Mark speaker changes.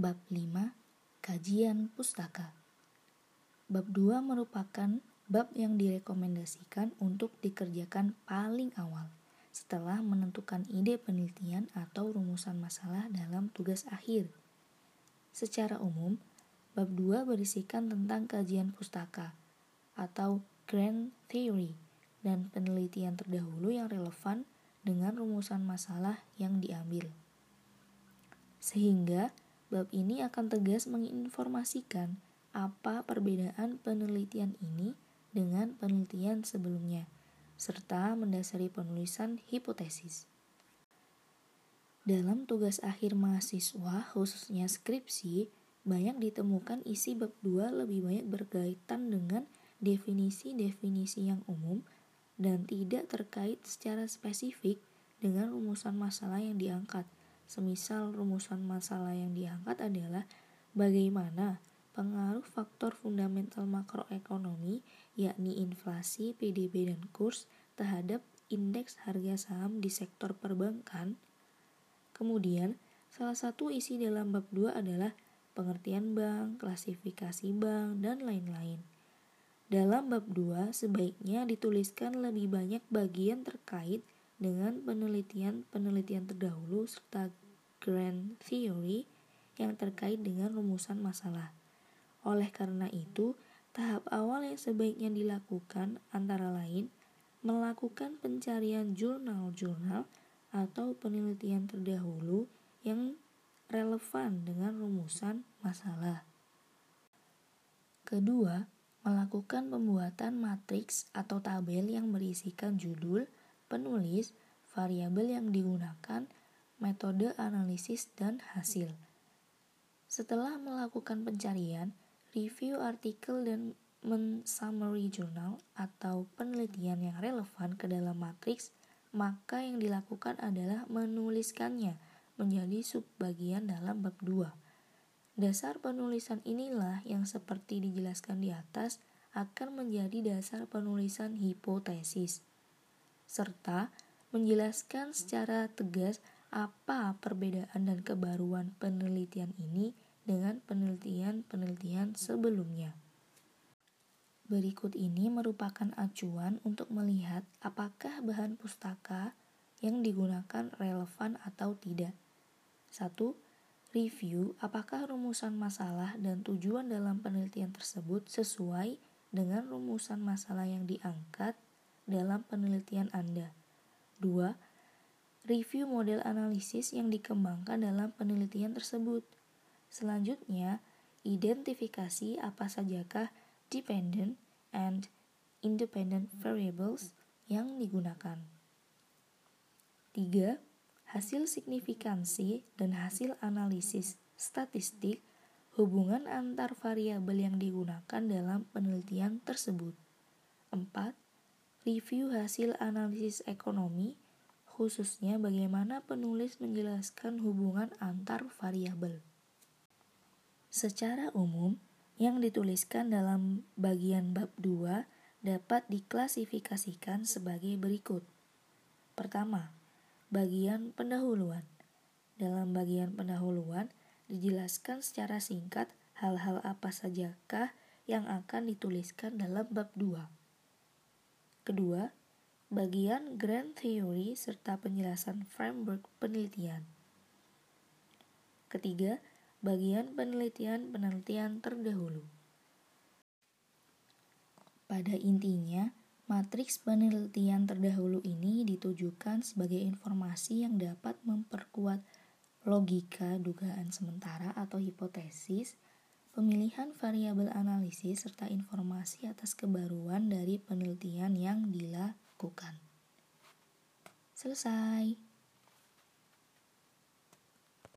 Speaker 1: Bab 5 Kajian Pustaka Bab 2 merupakan bab yang direkomendasikan untuk dikerjakan paling awal setelah menentukan ide penelitian atau rumusan masalah dalam tugas akhir. Secara umum, bab 2 berisikan tentang kajian pustaka atau grand theory dan penelitian terdahulu yang relevan dengan rumusan masalah yang diambil. Sehingga Bab ini akan tegas menginformasikan apa perbedaan penelitian ini dengan penelitian sebelumnya, serta mendasari penulisan hipotesis. Dalam tugas akhir mahasiswa, khususnya skripsi, banyak ditemukan isi bab 2 lebih banyak berkaitan dengan definisi-definisi yang umum dan tidak terkait secara spesifik dengan rumusan masalah yang diangkat – Semisal rumusan masalah yang diangkat adalah bagaimana pengaruh faktor fundamental makroekonomi yakni inflasi, PDB dan kurs terhadap indeks harga saham di sektor perbankan. Kemudian, salah satu isi dalam bab 2 adalah pengertian bank, klasifikasi bank, dan lain-lain. Dalam bab 2 sebaiknya dituliskan lebih banyak bagian terkait dengan penelitian-penelitian terdahulu serta grand theory yang terkait dengan rumusan masalah. Oleh karena itu, tahap awal yang sebaiknya dilakukan antara lain melakukan pencarian jurnal-jurnal atau penelitian terdahulu yang relevan dengan rumusan masalah. Kedua, melakukan pembuatan matriks atau tabel yang berisikan judul, penulis, variabel yang digunakan, metode analisis, dan hasil. Setelah melakukan pencarian, review artikel dan men-summary jurnal atau penelitian yang relevan ke dalam matriks, maka yang dilakukan adalah menuliskannya menjadi subbagian dalam bab 2. Dasar penulisan inilah yang seperti dijelaskan di atas akan menjadi dasar penulisan hipotesis serta menjelaskan secara tegas apa perbedaan dan kebaruan penelitian ini dengan penelitian-penelitian sebelumnya. Berikut ini merupakan acuan untuk melihat apakah bahan pustaka yang digunakan relevan atau tidak. 1. Review apakah rumusan masalah dan tujuan dalam penelitian tersebut sesuai dengan rumusan masalah yang diangkat dalam penelitian Anda. 2. Review model analisis yang dikembangkan dalam penelitian tersebut. Selanjutnya, identifikasi apa sajakah dependent and independent variables yang digunakan. 3. Hasil signifikansi dan hasil analisis statistik hubungan antar variabel yang digunakan dalam penelitian tersebut. 4 review hasil analisis ekonomi, khususnya bagaimana penulis menjelaskan hubungan antar variabel. Secara umum, yang dituliskan dalam bagian bab 2 dapat diklasifikasikan sebagai berikut. Pertama, bagian pendahuluan. Dalam bagian pendahuluan dijelaskan secara singkat hal-hal apa sajakah yang akan dituliskan dalam bab 2. Kedua, bagian grand theory serta penjelasan framework penelitian. Ketiga, bagian penelitian-penelitian terdahulu. Pada intinya, matriks penelitian terdahulu ini ditujukan sebagai informasi yang dapat memperkuat logika dugaan sementara atau hipotesis pemilihan variabel analisis, serta informasi atas kebaruan dari penelitian yang dilakukan. Selesai.